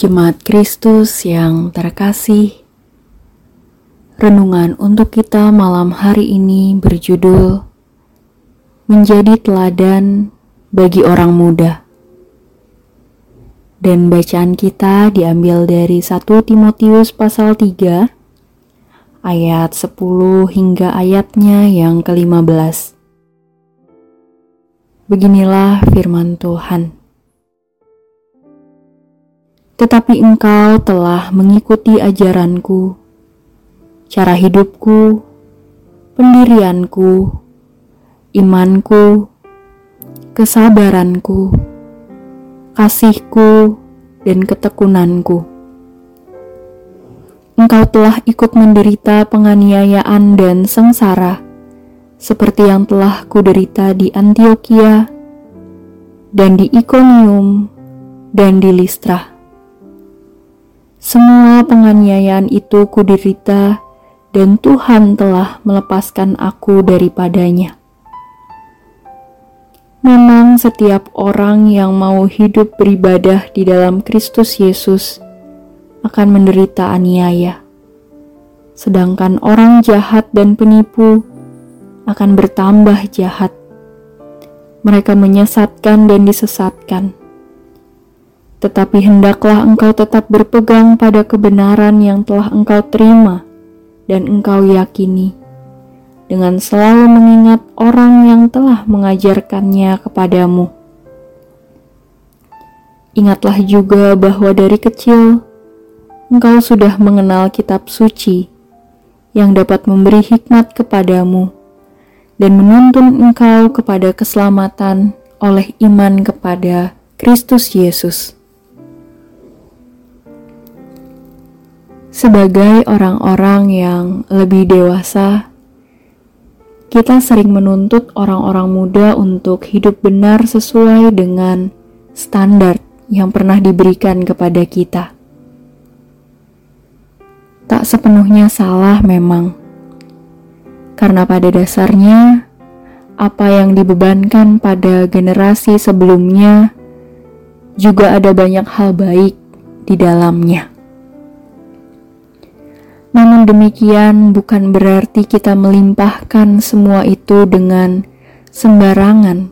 Jemaat Kristus yang terkasih, renungan untuk kita malam hari ini berjudul Menjadi Teladan bagi Orang Muda. Dan bacaan kita diambil dari 1 Timotius pasal 3 ayat 10 hingga ayatnya yang ke-15. Beginilah firman Tuhan tetapi engkau telah mengikuti ajaranku, cara hidupku, pendirianku, imanku, kesabaranku, kasihku, dan ketekunanku. Engkau telah ikut menderita penganiayaan dan sengsara, seperti yang telah kuderita di Antioquia dan di Iconium dan di Listra semua penganiayaan itu kuderita dan Tuhan telah melepaskan aku daripadanya. Memang setiap orang yang mau hidup beribadah di dalam Kristus Yesus akan menderita aniaya. Sedangkan orang jahat dan penipu akan bertambah jahat. Mereka menyesatkan dan disesatkan tetapi hendaklah engkau tetap berpegang pada kebenaran yang telah engkau terima dan engkau yakini, dengan selalu mengingat orang yang telah mengajarkannya kepadamu. Ingatlah juga bahwa dari kecil engkau sudah mengenal kitab suci yang dapat memberi hikmat kepadamu dan menuntun engkau kepada keselamatan oleh iman kepada Kristus Yesus. Sebagai orang-orang yang lebih dewasa, kita sering menuntut orang-orang muda untuk hidup benar sesuai dengan standar yang pernah diberikan kepada kita. Tak sepenuhnya salah, memang, karena pada dasarnya apa yang dibebankan pada generasi sebelumnya juga ada banyak hal baik di dalamnya. Namun demikian bukan berarti kita melimpahkan semua itu dengan sembarangan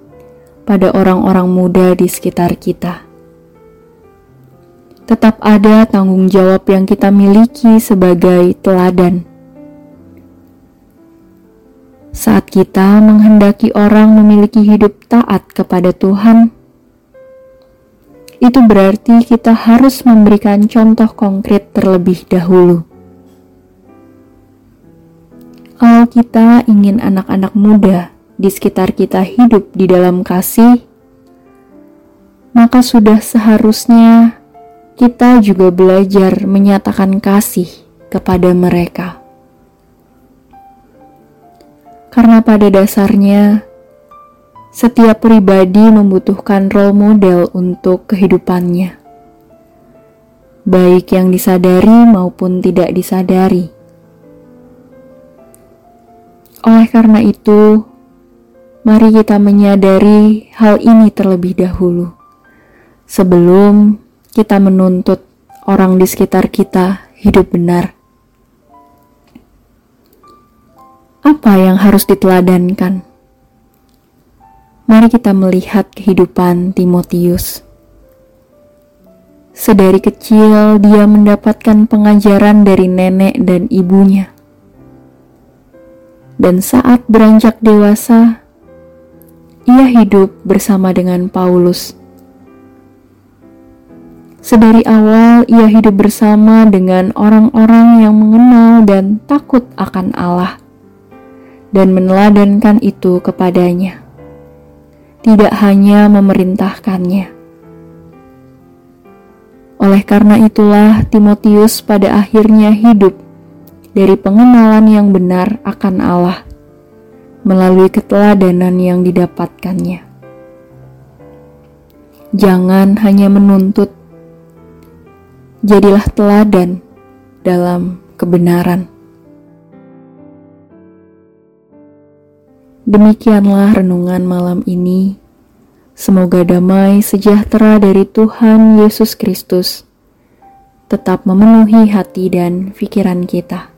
pada orang-orang muda di sekitar kita. Tetap ada tanggung jawab yang kita miliki sebagai teladan. Saat kita menghendaki orang memiliki hidup taat kepada Tuhan, itu berarti kita harus memberikan contoh konkret terlebih dahulu. Kalau kita ingin anak-anak muda di sekitar kita hidup di dalam kasih, maka sudah seharusnya kita juga belajar menyatakan kasih kepada mereka. Karena pada dasarnya, setiap pribadi membutuhkan role model untuk kehidupannya, baik yang disadari maupun tidak disadari. Oleh karena itu, mari kita menyadari hal ini terlebih dahulu sebelum kita menuntut orang di sekitar kita hidup benar. Apa yang harus diteladankan? Mari kita melihat kehidupan Timotius. Sedari kecil, dia mendapatkan pengajaran dari nenek dan ibunya dan saat beranjak dewasa, ia hidup bersama dengan Paulus. Sedari awal, ia hidup bersama dengan orang-orang yang mengenal dan takut akan Allah, dan meneladankan itu kepadanya, tidak hanya memerintahkannya. Oleh karena itulah, Timotius pada akhirnya hidup dari pengenalan yang benar akan Allah melalui keteladanan yang didapatkannya. Jangan hanya menuntut, jadilah teladan dalam kebenaran. Demikianlah renungan malam ini. Semoga damai sejahtera dari Tuhan Yesus Kristus tetap memenuhi hati dan pikiran kita.